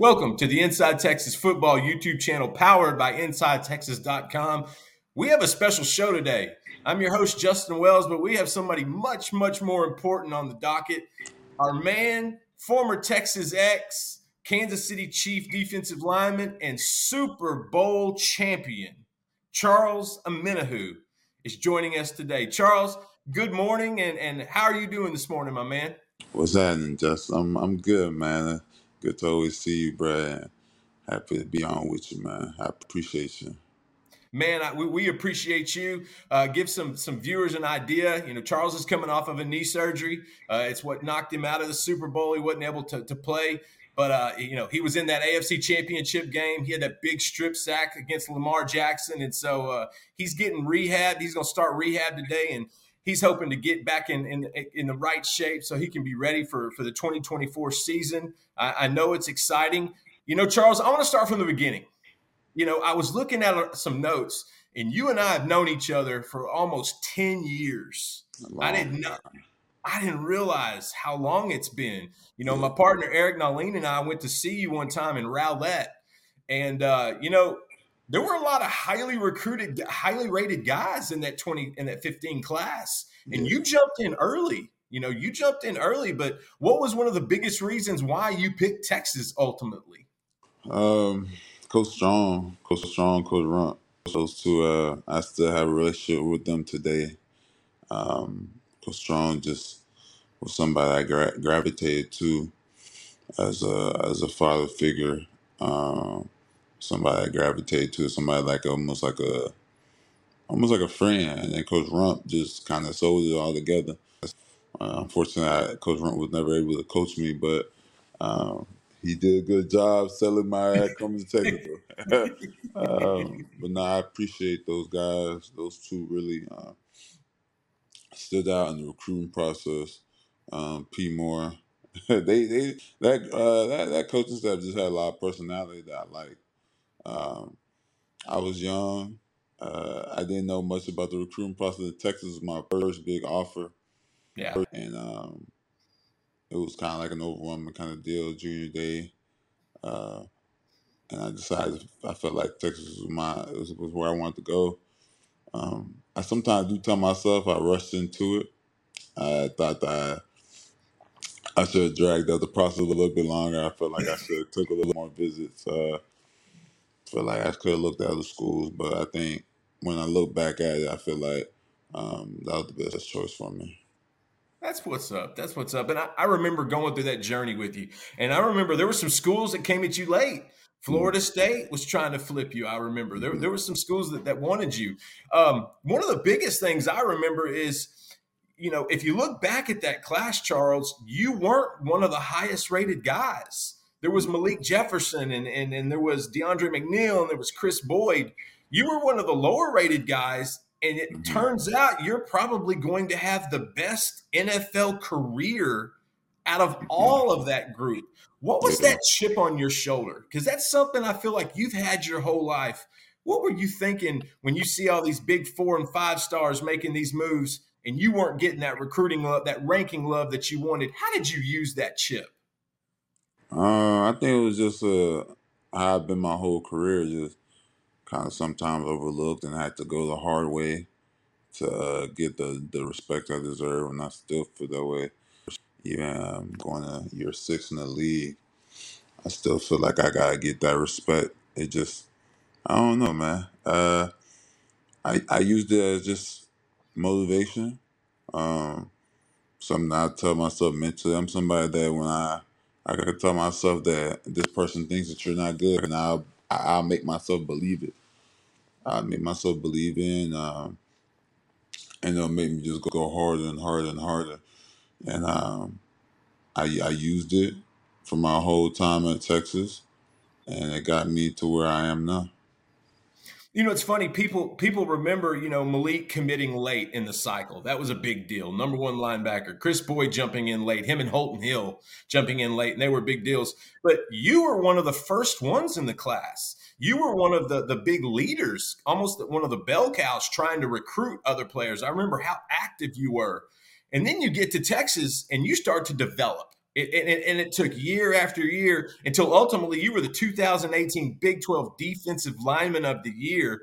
Welcome to the Inside Texas Football YouTube channel powered by InsideTexas.com. We have a special show today. I'm your host, Justin Wells, but we have somebody much, much more important on the docket. Our man, former Texas X, Kansas City Chief defensive lineman, and Super Bowl champion, Charles Omenihu, is joining us today. Charles, good morning, and, and how are you doing this morning, my man? What's happening, Justin? I'm I'm good, man. Good to always see you, bro. Happy to be on with you, man. I appreciate you. Man, I, we, we appreciate you. Uh, give some some viewers an idea. You know, Charles is coming off of a knee surgery. Uh, it's what knocked him out of the Super Bowl. He wasn't able to, to play. But uh, you know, he was in that AFC Championship game. He had that big strip sack against Lamar Jackson, and so uh, he's getting rehab. He's going to start rehab today, and he's hoping to get back in, in in the right shape so he can be ready for for the 2024 season. I, I know it's exciting. You know, Charles, I want to start from the beginning. You know, I was looking at some notes, and you and I have known each other for almost 10 years. I didn't know. I didn't realize how long it's been. You know, my partner Eric Nahlin and I went to see you one time in Rowlett, and uh, you know, there were a lot of highly recruited, highly rated guys in that 20 in that 15 class. And you jumped in early. You know, you jumped in early, but what was one of the biggest reasons why you picked Texas ultimately? Um, Coach Strong, Coach Strong, Coach Rumph. Those two, uh, I still have a relationship with them today. Um, Coach Strong just was somebody I gra- gravitated to as a as a father figure. Um, somebody I gravitate to, somebody like almost like a almost like a friend. And then Coach Rumph just kind of sold it all together. Uh, unfortunately, I, Coach Rumph was never able to coach me, but um, he did a good job selling my Cummins technical. um, but no, I appreciate those guys. Those two really uh, stood out in the recruiting process. Um, P. Moore, they they that uh, that that coaching staff just had a lot of personality that I like. Um, I was young. Uh, I didn't know much about the recruiting process. In Texas was my first big offer. Yeah. And um, it was kind of like an overwhelming kind of deal junior day. Uh, and I decided I felt like Texas was my was, was where I wanted to go. Um, I sometimes do tell myself I rushed into it. I thought that I, I should have dragged out the process a little bit longer. I felt like I should have took a little more visits. Uh, feel like I could have looked at other schools, but I think when I look back at it, I feel like um, that was the best choice for me. That's what's up. That's what's up. And I, I, remember going through that journey with you. And I remember there were some schools that came at you late. Florida mm-hmm. State was trying to flip you. I remember there, there were some schools that, that wanted you. Um, one of the biggest things I remember is, you know, if you look back at that class, Charles, you weren't one of the highest rated guys there was Malik Jefferson and, and, and there was DeAndre McNeil and there was Chris Boyd. You were one of the lower rated guys. And it mm-hmm. turns out you're probably going to have the best NFL career out of all of that group. What was that chip on your shoulder? Because that's something I feel like you've had your whole life. What were you thinking when you see all these big four and five stars making these moves and you weren't getting that recruiting love, that ranking love that you wanted? How did you use that chip? Uh, I think it was just uh, how I've been my whole career, just kind of sometimes overlooked and had to go the hard way to uh, get the, the respect I deserve, and I still feel that way. Even um, going to year six in the league, I still feel like I gotta get that respect. It just, I don't know, man. Uh, I I used it as just motivation. Um, something I tell myself mentally. I'm somebody that when I I gotta tell myself that this person thinks that you're not good, and I'll I'll make myself believe it. I'll make myself believe in, um, and it'll make me just go harder and harder and harder. And um, I I used it for my whole time in Texas, and it got me to where I am now. You know, it's funny. People people remember, you know, Malik committing late in the cycle. That was a big deal. Number one linebacker, Chris Boyd jumping in late, him and Holton Hill jumping in late, and they were big deals. But you were one of the first ones in the class. You were one of the the big leaders, almost one of the bell cows trying to recruit other players. I remember how active you were. And then you get to Texas and you start to develop It, and, and, it took year after year until ultimately you were the 2018 Big 12 Defensive Lineman of the Year.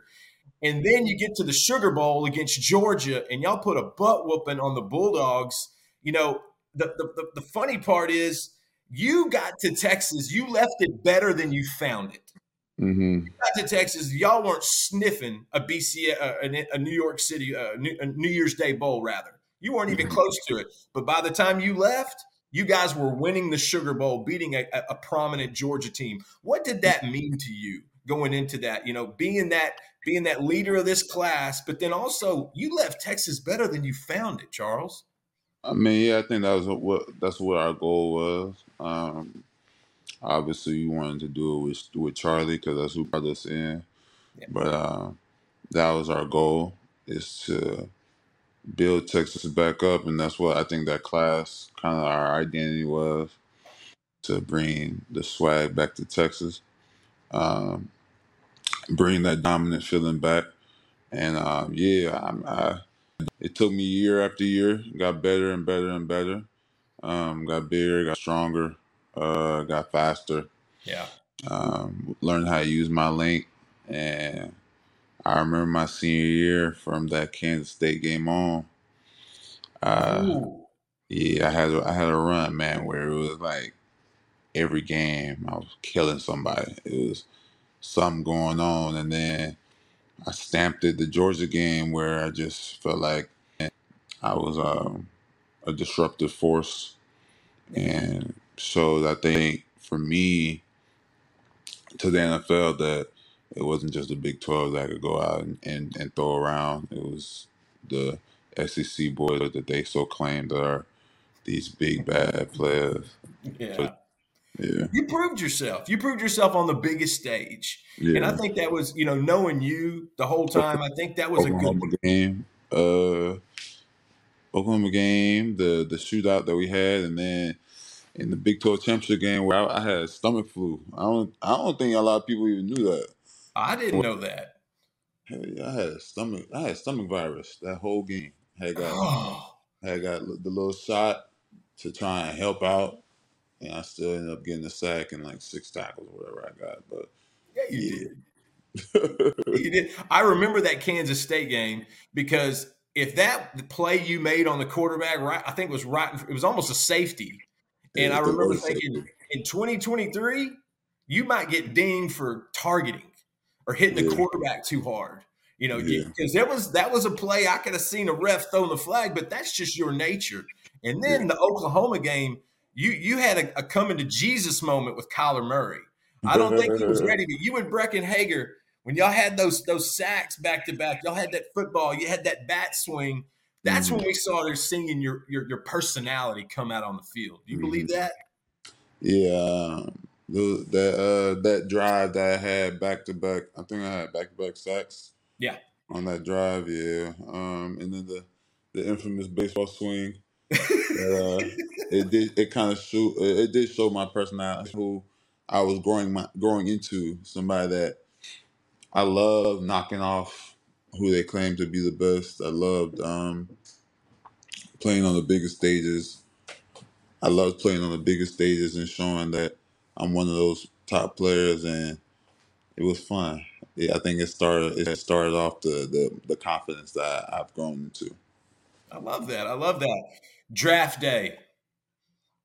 And then you get to the Sugar Bowl against Georgia, and y'all put a butt whooping on the Bulldogs. You know, the, the, the funny part is you got to Texas, you left it better than you found it. Mm-hmm. You got to Texas, y'all weren't sniffing a BC, a, a New York City, a New, a New, Year's Day bowl, rather. You weren't even mm-hmm. close to it. But by the time you left, you guys were winning the Sugar Bowl, beating a, a prominent Georgia team. What did that mean to you going into that? You know, being that being that leader of this class, but then also you left Texas better than you found it, Charles. I mean, yeah, I think that was what that's what our goal was. Um, obviously, we wanted to do it with with Charlie because that's who brought us in. Yeah. But uh, that was our goal is to build Texas back up, and that's what I think that class kind of our identity was to bring the swag back to Texas, um, bring that dominant feeling back, and um, yeah, I, I it took me year after year, got better and better and better. Um, got bigger, got stronger, uh, got faster. Yeah. Um, learned how to use my link, and I remember my senior year from that Kansas State game on. Uh, yeah, I had a, I had a run, man, where it was like every game I was killing somebody. It was something going on, and then I stamped it the Georgia game where I just felt like I was um, a disruptive force, and so I think for me to the NFL that it wasn't just the Big Twelve that I could go out and, and, and throw around. It was the SEC boys that they so claimed are these big bad players. Yeah. So yeah. You proved yourself. You proved yourself on the biggest stage. Yeah. And I think that was, you know, knowing you the whole time, I think that was Oklahoma a good game. Uh Oklahoma game, the the shootout that we had, and then in the Big 12 championship game where I, I had stomach flu. I don't I don't think a lot of people even knew that. I didn't know that. I had a stomach I had stomach virus that whole game. Had got oh. had got the little shot to try and help out and I still ended up getting a sack and like six tackles or whatever I got. But yeah, you yeah. did. you did. I remember that Kansas State game because if that play you made on the quarterback, right, I think it was right, it was almost a safety. And I remember thinking in 2023, you might get dinged for targeting or hitting yeah. the quarterback too hard. You know, because yeah. there was that was a play I could have seen a ref throw the flag, but that's just your nature. And then the Oklahoma game, you you had a, a coming to Jesus moment with Kyler Murray. I don't think he was ready, but you and Breckyn Hager, when y'all had those those sacks back to back, y'all had that football, you had that bat swing. That's mm-hmm. when we saw her singing your, your your personality come out on the field. Do you mm-hmm. believe that? Yeah, the, that uh, that drive that I had back to back, I think I had back to back sacks. Yeah, on that drive, yeah. Um, and then the the infamous baseball swing uh, it did. It kind of show. It did show my personality. Who I was growing my growing into somebody that I love knocking off who they claim to be the best. I loved um, playing on the biggest stages. I loved playing on the biggest stages and showing that I'm one of those top players, and it was fun. Yeah, I think it started. It started off the the, the confidence that I've grown into. I love that. I love that. Draft day,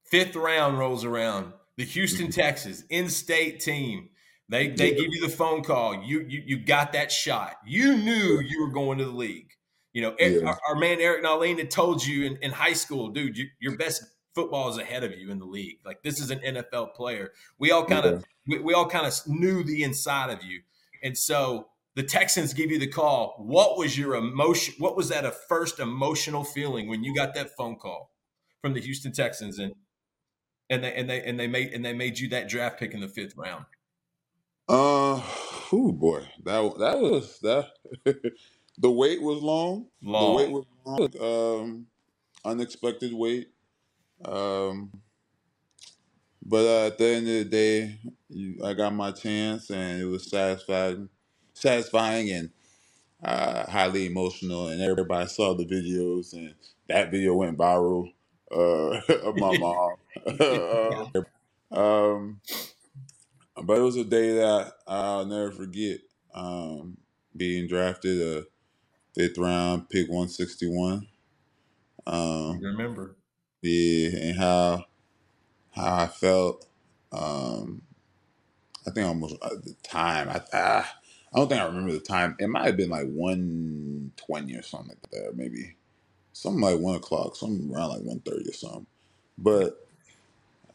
fifth round rolls around. The Houston mm-hmm. Texans in-state team. They they give you the phone call. You you you got that shot. You knew you were going to the league. You know, yeah. our, our, man Eric Nahlin had told you in, in high school, dude, you, your best football is ahead of you in the league. Like this is an NFL player. We all kind of yeah. we, we all kind of knew the inside of you, and so the Texans give you the call. What was your emotion? What was that a first emotional feeling when you got that phone call from the Houston Texans and and they and they and they made and they made you that draft pick in the fifth round? Uh, oh boy, that that was that. the wait was long. Long. The wait was long. Um, unexpected wait. Um, but uh, at the end of the day, you, I got my chance, and it was satisfying satisfying and uh, highly emotional. And everybody saw the videos, and that video went viral uh, of my mom um, but it was a day that I'll never forget. Um, being drafted a fifth round, pick one sixty one. Um, remember? And how how I felt. Um, I think almost at the time. I ah, I don't think I remember the time. It might have been like one twenty or something like that, maybe something like one o'clock, something around like one thirty or something. But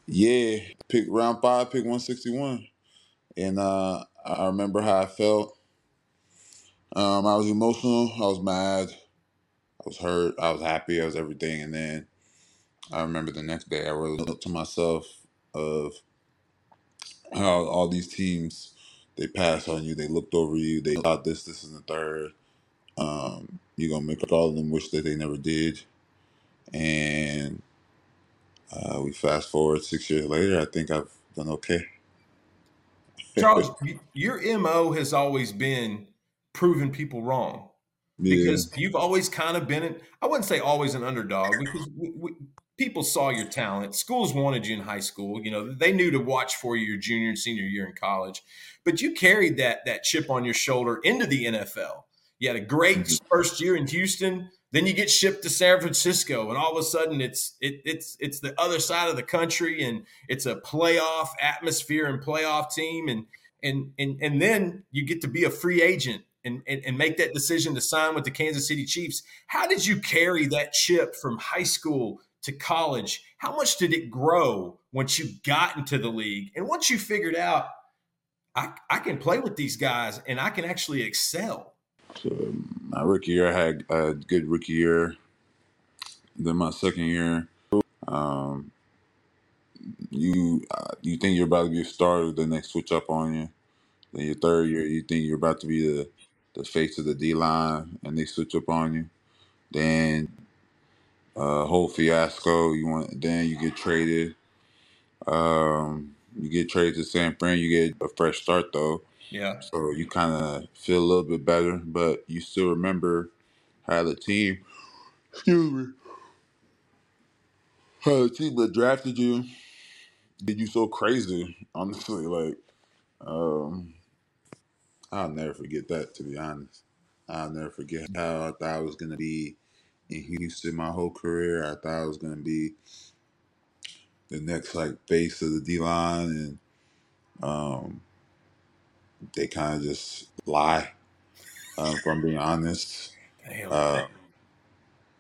yeah, pick round five, pick one sixty one, and uh, I remember how I felt. Um, I was emotional. I was mad. I was hurt. I was happy. I was everything. And then I remember the next day, I wrote looked to myself of how all these teams they passed on you. They looked over you. They thought this, this, and the third. Um, you're gonna make all of them wish that they never did. And uh, we fast forward six years later. I think I've done okay. Charles, your mo has always been proving people wrong because yeah. you've always kind of been, I wouldn't say always an underdog because we, we, people saw your talent. Schools wanted you in high school. You know, they knew to watch for you your junior and senior year in college. But you carried that that chip on your shoulder into the NFL. You had a great mm-hmm. first year in Houston. Then you get shipped to San Francisco, and all of a sudden it's it, it's it's the other side of the country, and it's a playoff atmosphere and playoff team, and and and and then you get to be a free agent and, and, and make that decision to sign with the Kansas City Chiefs. How did you carry that chip from high school to college, how much did it grow once you got into the league? And once you figured out, I, I can play with these guys and I can actually excel. So my rookie year, I had a good rookie year. Then my second year, um, you uh, you think you're about to be a starter, then they switch up on you. Then your third year, you think you're about to be the the face of the D line, and they switch up on you. Then uh, whole fiasco. You want then you get traded. Um, you get traded to San Fran. You get a fresh start though. Yeah. So you kind of feel a little bit better, but you still remember how the team. Excuse me. How the team that drafted you did you so crazy. Honestly, like, um, I'll never forget that. To be honest, I'll never forget how I thought I was gonna be in Houston my whole career. I thought I was going to be the next like face of the D line, and um, they kind of just lie. Um, if I'm being honest, uh,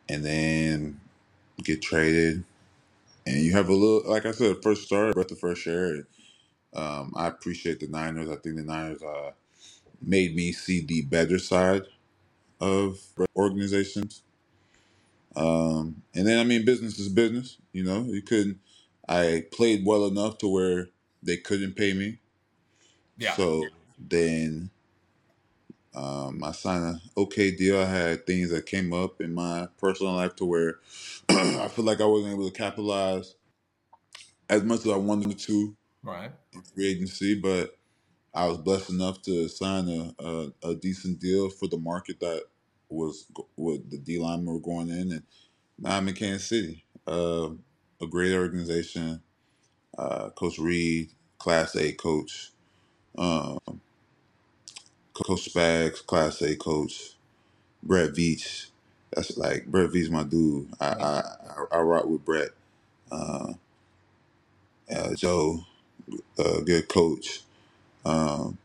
and then get traded, and you have a little, like I said, first start, breath of fresh air. Um, I appreciate the Niners. I think the Niners uh, made me see the better side of organizations. Um, and then I mean, business is business. You know, you couldn't. I played well enough to where they couldn't pay me. Yeah. So then um, I signed an okay deal. I had things that came up in my personal life to where I feel like I wasn't able to capitalize as much as I wanted to. Right. In free agency, but I was blessed enough to sign a, a, a decent deal for the market that was what the D linemen were going in, and now I'm in Kansas City. Uh, a great organization. Uh, coach Reid, Class A coach. Um, coach Spags, Class A coach. Brett Veach. That's like Brett Veach, my dude. I I, I, I rock with Brett. Uh, uh, Joe, a good coach. Um,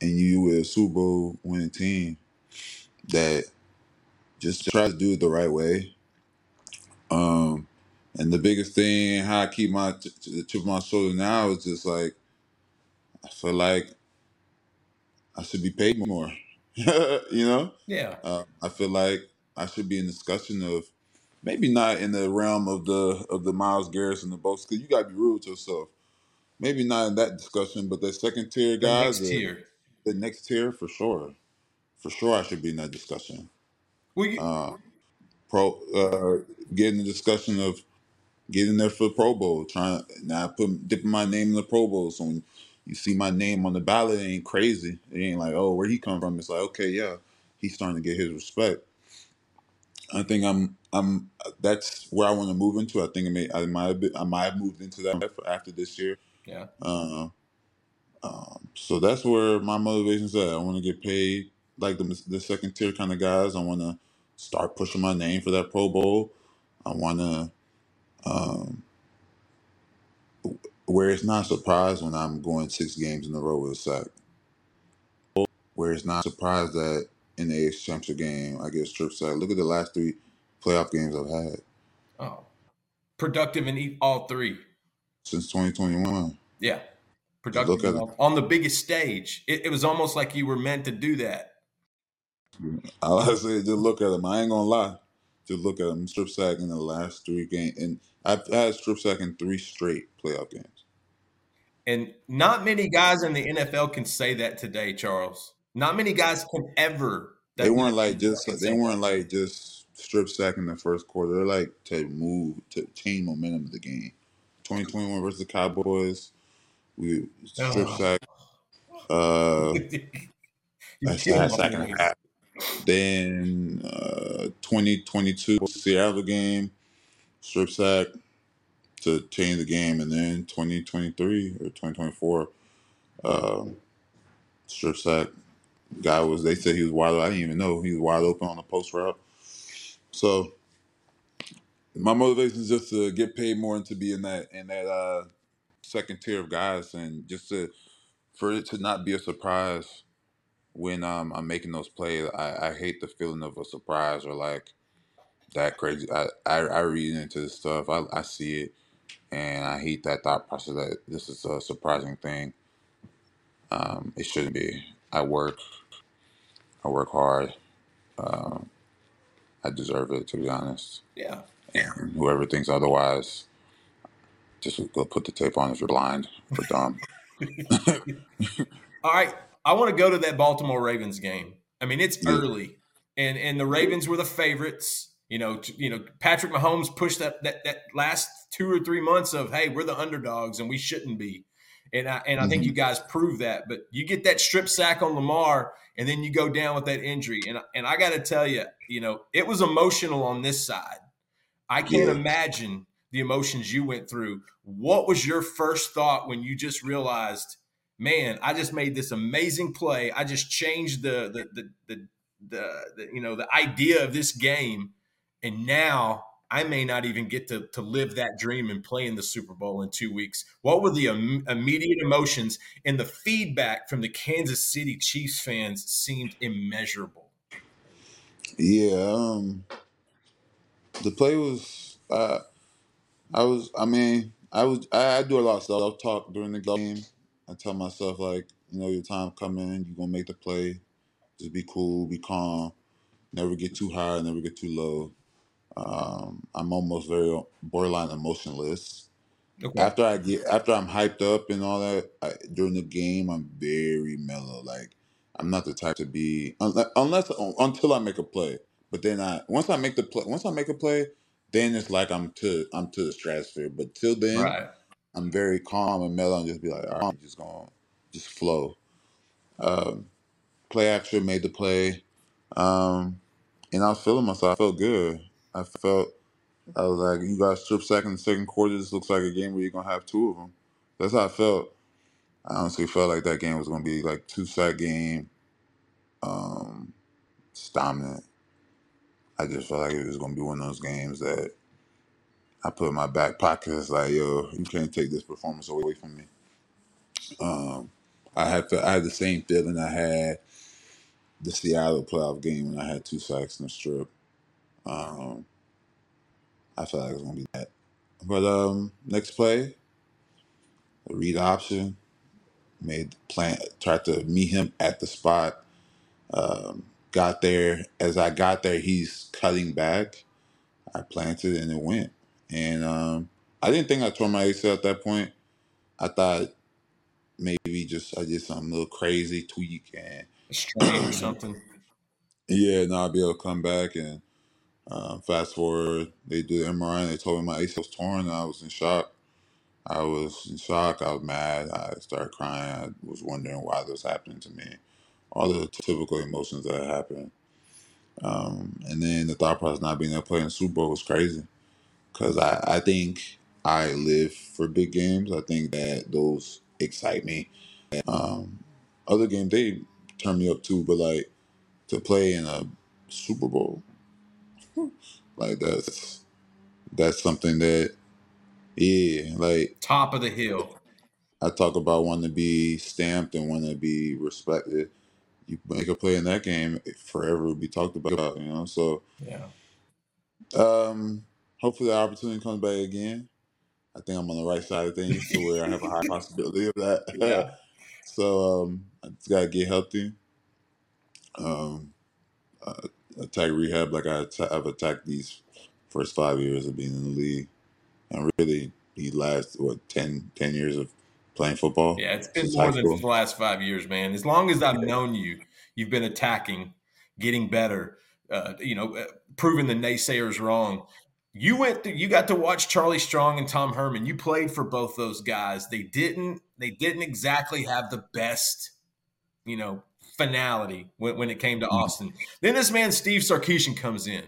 and you with a Super Bowl winning team that just try to do it the right way. Um, and the biggest thing, how I keep my the tip of my shoulder now is just like I feel like I should be paid more. you know? Yeah. Uh, I feel like I should be in discussion of maybe not in the realm of the of the Myles Garrett and the Bosa because you gotta be real with yourself. Maybe not in that discussion, but the second tier guys, the next tier, the next tier for sure, for sure, I should be in that discussion. Well, you, uh, pro uh, getting the discussion of getting there for the Pro Bowl, trying now put dipping my name in the Pro Bowl. So when you see my name on the ballot, it ain't crazy. It ain't like, oh, where he come from? It's like, okay, yeah, he's starting to get his respect. I think I'm I'm that's where I want to move into. I think I may I might have been, I might have moved into that after this year. Yeah. Uh, um, so that's where my motivation's at. I want to get paid like the the second tier kind of guys. I want to start pushing my name for that Pro Bowl. I want to um, where it's not a surprise when I'm going six games in a row with a sack. Where it's not a surprise that in the AFC Championship game I get a strip sack. Look at the last three playoff games I've had Oh, productive in e- all three. since 2021. Yeah, productive at on, on the biggest stage. It, it was almost like you were meant to do that. All I say is just look at them. I ain't gonna lie. Just look at them. Strip sack in the last three games, and I've had strip sack in three straight playoff games. And not many guys in the NFL can say that today, Charles. Not many guys can ever. They weren't like just can they say weren't like just strip sack in the first quarter. They're like to move to change momentum of the game. 2021 versus the Cowboys, we strip Oh. sack. Uh. You that's kill that my second man. half. Then uh, 2022 Seattle game, strip sack to change the game, and then 2023 or 2024 um, strip sack. Guy was they said he was wide. I didn't even know he was wide open on the post route. So my motivation is just to get paid more and to be in that in that uh, second tier of guys, and just to for it to not be a surprise when um, I'm making those plays. I, I hate the feeling of a surprise or like that crazy. I, I, I read into this stuff. I, I see it, and I hate that thought process that this is a surprising thing. Um, it shouldn't be. I work. I work hard. Um, I deserve it, to be honest. Yeah. And whoever thinks otherwise, just go put the tape on if you're blind or dumb. All right. I want to go to that Baltimore Ravens game. I mean, it's Yeah. early, and and the Ravens were the favorites. You know, you know, Patrick Mahomes pushed that that that last two or three months of hey, we're the underdogs and we shouldn't be, and I and I think Mhm. you guys proved that. But you get that strip sack on Lamar, and then you go down with that injury, and and I got to tell you, you know, it was emotional on this side. I can't Yeah. imagine the emotions you went through. What was your first thought when you just realized, man, I just made this amazing play. I just changed the the the the, the, the you know the idea of this game, and now I may not even get to to live that dream and play in the Super Bowl in two weeks. What were the Im- immediate emotions and the feedback from the Kansas City Chiefs fans seemed immeasurable. Yeah, um, the play was. Uh, I was. I mean, I was. I, I do a lot of self talk during the game. I tell myself like, you know, your time coming. You're gonna make the play. Just be cool. Be calm. Never get too high. Never get too low. Um, I'm almost very borderline emotionless. Okay. After I get after I'm hyped up and all that I, during the game, I'm very mellow. Like I'm not the type to be unless, unless until I make a play. But then I once I make the play, once I make a play, then it's like I'm to I'm to the stratosphere. But till then, Right. I'm very calm and mellow and just be like, all right, I'm just gonna just flow. Um, play action made the play, um, and I was feeling myself. I felt good. I felt I was like, you got strip sack in the second quarter. This looks like a game where you're gonna have two of them. That's how I felt. I honestly felt like that game was gonna be like two sack game. Um, dominant. I just felt like it was gonna be one of those games that I put in my back pocket. It's like, yo, you can't take this performance away from me. Um, I had I had the same feeling I had the Seattle playoff game when I had two sacks in the strip. Um, I felt like it was gonna be that. But um, next play, the read option made plan. Tried to meet him at the spot. Um, got there. As I got there, he's cutting back. I planted and it went. And um, I didn't think I tore my ACL at that point. I thought maybe just I did something a little crazy tweak and strain or something. yeah, now I'll be able to come back and um, fast forward. They do the MRI and they told me my ACL was torn. And I was in shock. I was in shock. I was mad. I started crying. I was wondering why this was happening to me. All the typical emotions that happen. Um, and then the thought process not being able to play in the Super Bowl was crazy because I, I think I live for big games. I think that those excite me. Um, other games they turn me up too, but like to play in a Super Bowl, like that's that's something that yeah, like Top of the hill. I talk about wanting to be stamped and want to be respected. You make a play in that game, it forever will be talked about. You know, so Yeah. um, hopefully the opportunity comes back again. I think I'm on the right side of things to where I have a high possibility of that. Yeah. so um, I just gotta get healthy. Um, uh, attack rehab like I atta- I've attacked these first five years of being in the league, and really the last what 10, 10 years of playing football. Yeah, it's been more than the last five years, man. As long as I've known you, you've been attacking, getting better, uh, you know, uh, proving the naysayers wrong. You went through, you got to watch Charlie Strong and Tom Herman. You played for both those guys. They didn't they didn't exactly have the best, you know, finality when, when it came to Mhm. Austin. Then this man Steve Sarkisian comes in.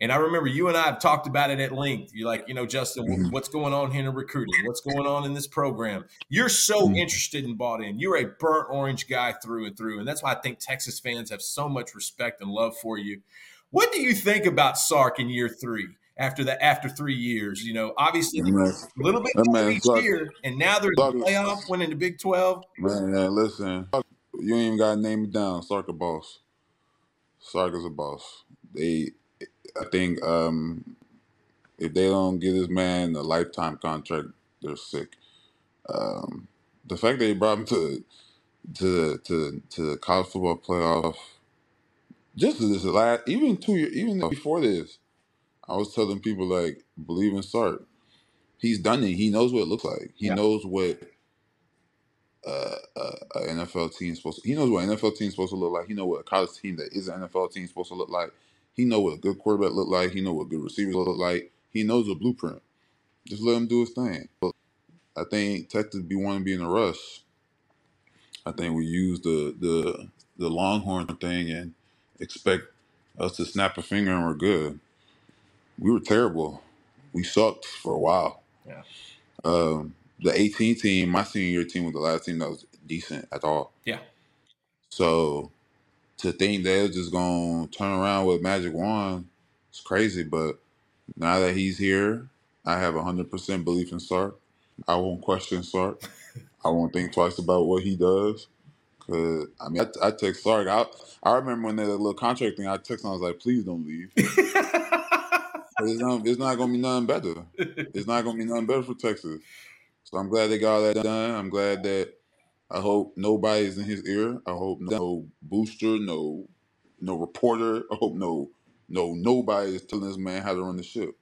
And I remember you and I have talked about it at length. You're like, you know, Justin, Mhm. what's going on here in recruiting? What's going on in this program? You're so Mhm. interested and bought in. You're a burnt orange guy through and through. And that's why I think Texas fans have so much respect and love for you. What do you think about Sark in year three after the after three years? You know, obviously man, a little bit man each Sark, year, and now they're in Sark, the playoff, winning the Big 12. man, man, listen, you ain't even gotta name it down. Sark a boss. Sark is a boss. They, I think, um, if they don't give this man a lifetime contract, they're sick. Um, the fact that they brought him to to to to the college football playoff just this last even two years even before this, I was telling people like believe in Sark. He's done it. He knows what it looks like. He Yeah. knows what uh, uh, an NFL team is supposed. To, he knows what an NFL team is supposed to look like. He knows what a college team that is an NFL team is supposed to look like. He know what a good quarterback look like. He know what good receivers look like. He knows the blueprint. Just let him do his thing. I think Texas be want to be in a rush. I think we use the the the Longhorn thing and expect us to snap a finger and we're good. We were terrible. We sucked for a while. Yeah. Um, the 18 team, my senior year team was the last team that was decent at all. Yeah. So to think they're just gonna turn around with magic wand, it's crazy. But now that he's here, I have hundred percent belief in Sark. I won't question Sark. I won't think twice about what he does. Cause I mean, I, I text Sark. I I remember when that little contract thing. I texted him. I was like, please don't leave. It's not, it's not gonna be nothing better. It's not gonna be nothing better for Texas. So I'm glad they got all that done. I'm glad that I hope nobody's in his ear. I hope no booster, no no reporter. I hope no no nobody is telling this man how to run the ship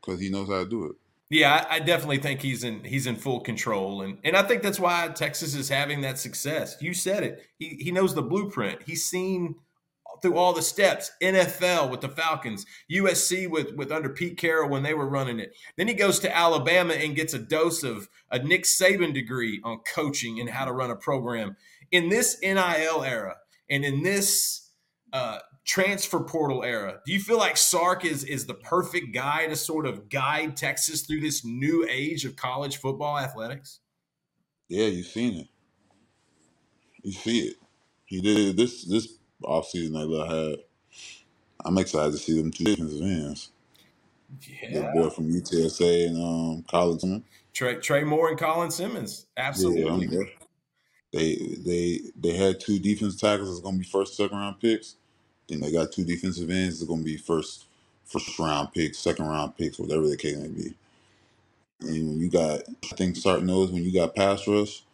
because he knows how to do it. Yeah, I, I definitely think he's in he's in full control, and and I think that's why Texas is having that success. You said it. He he knows the blueprint. He's seen through all the steps. NFL with the Falcons, USC with with under Pete Carroll when they were running it. Then he goes to Alabama and gets a dose of a Nick Saban degree on coaching and how to run a program. In this NIL era and in this uh, transfer portal era, do you feel like Sark is is the perfect guy to sort of guide Texas through this new age of college football athletics? Yeah, you've seen it. You see it. He did this this this offseason that I had. I'm excited to see them two defensive ends. The Yeah, boy from UTSA and um Collins. Trey Trey Moore and Colin Simmons, Yeah, I'm absolutely. there. They they they had two defensive tackles that's gonna be first, second round picks. Then they got two defensive ends that's gonna be first first round picks, second round picks, whatever the case may be. And when you got I think Sark those when you got pass rush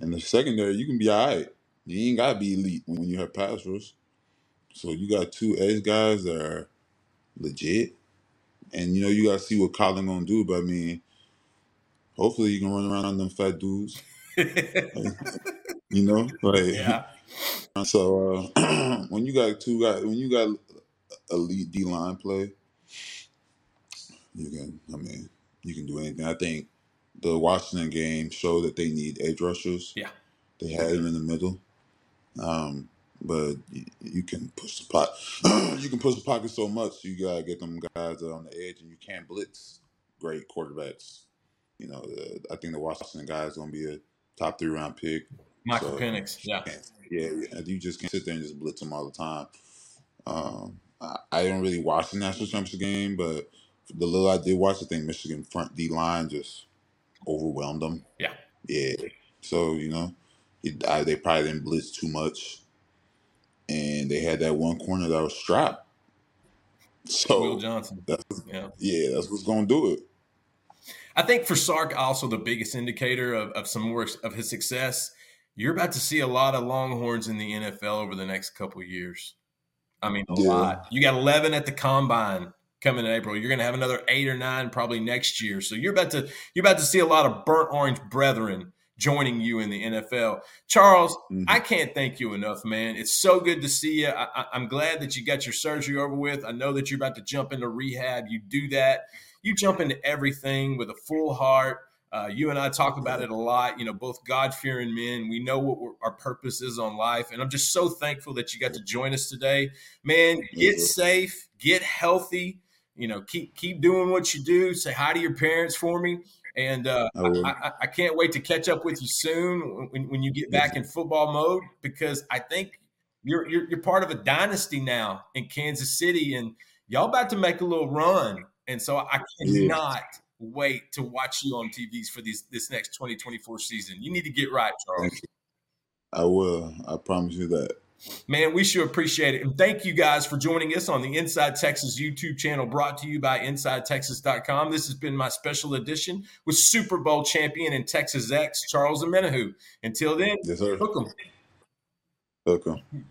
and the secondary, you can be alright. You ain't gotta be elite when you have pass rush. So you got two edge guys that are legit. And you know you gotta see what Colin gonna do, but I mean, hopefully he can run around on them fat dudes. You know? Like yeah, So uh, when you got two guys, when you got elite D line play, you can. I mean, you can do anything. I think the Washington game showed that they need edge rushers. Yeah. They had him in the middle. Um, but you, you can push the pot. you can push the pocket so much. You gotta get them guys that are on the edge, and you can't blitz great quarterbacks. You know, the, I think the Washington guy is gonna be a top three round pick. Michael so, Penix, yeah. yeah, yeah, you just can't sit there and just blitz them all the time. Um, I, I don't really watch the national championship game, but the little I did watch, I think Michigan front D line just overwhelmed them. Yeah, yeah. So you know, it, I, they probably didn't blitz too much, and they had that one corner that was strapped. So Will Johnson. That's, yeah, yeah, that's what's gonna do it. I think for Sark, also the biggest indicator of, of some more of his success, you're about to see a lot of Longhorns in the NFL over the next couple years. I mean, a yeah. lot. You got 11 at the combine coming in April. You're going to have another eight or nine probably next year. So you're about to you're about to see a lot of burnt orange brethren joining you in the NFL. Charles, mm-hmm. I can't thank you enough, man. It's so good to see you. I, am glad that you got your surgery over with. I know that you're about to jump into rehab. You do that. You jump into everything with a full heart. Uh, you and I talk about it a lot. You know, both God fearing men. We know what our purpose is on life, and I'm just so thankful that you got to join us today, man. Get safe, get healthy. You know, keep keep doing what you do. Say hi to your parents for me, and uh, I, I, I, can't wait to catch up with you soon when, when you get back in football mode because I think you're, you're you're part of a dynasty now in Kansas City, and y'all about to make a little run. And so I cannot wait to watch you on TVs for these this next 2024 season. You need to get right, Charles. I will. I promise you that. Man, we should appreciate it. And thank you guys for joining us on the Inside Texas YouTube channel brought to you by InsideTexas.com. This has been my special edition with Super Bowl champion and Texas X, Charles Omenihu. Until then, yes, sir. hook 'em. Hook 'em.